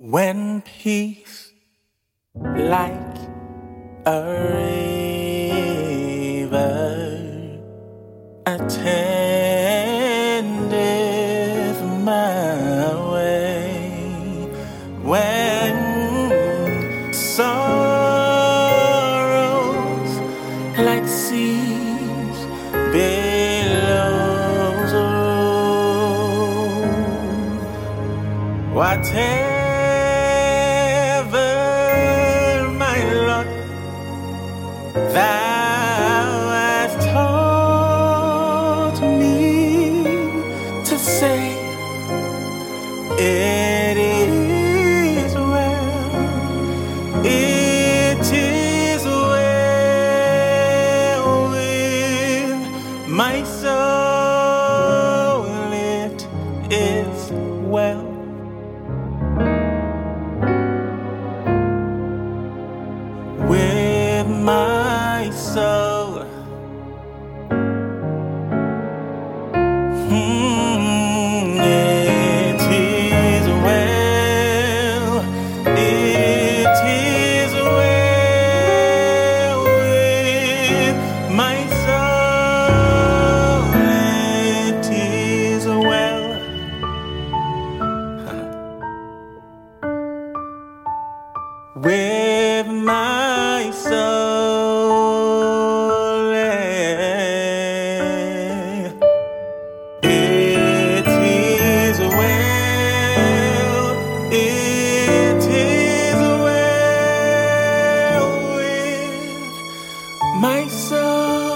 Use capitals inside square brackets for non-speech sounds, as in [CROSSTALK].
When peace, like a river, attendeth my way, when sorrows like seas billows roll, whatever thou hast taught me to say it is well. It is well my soul. It is well my soul. It is well. [LAUGHS] with my myself.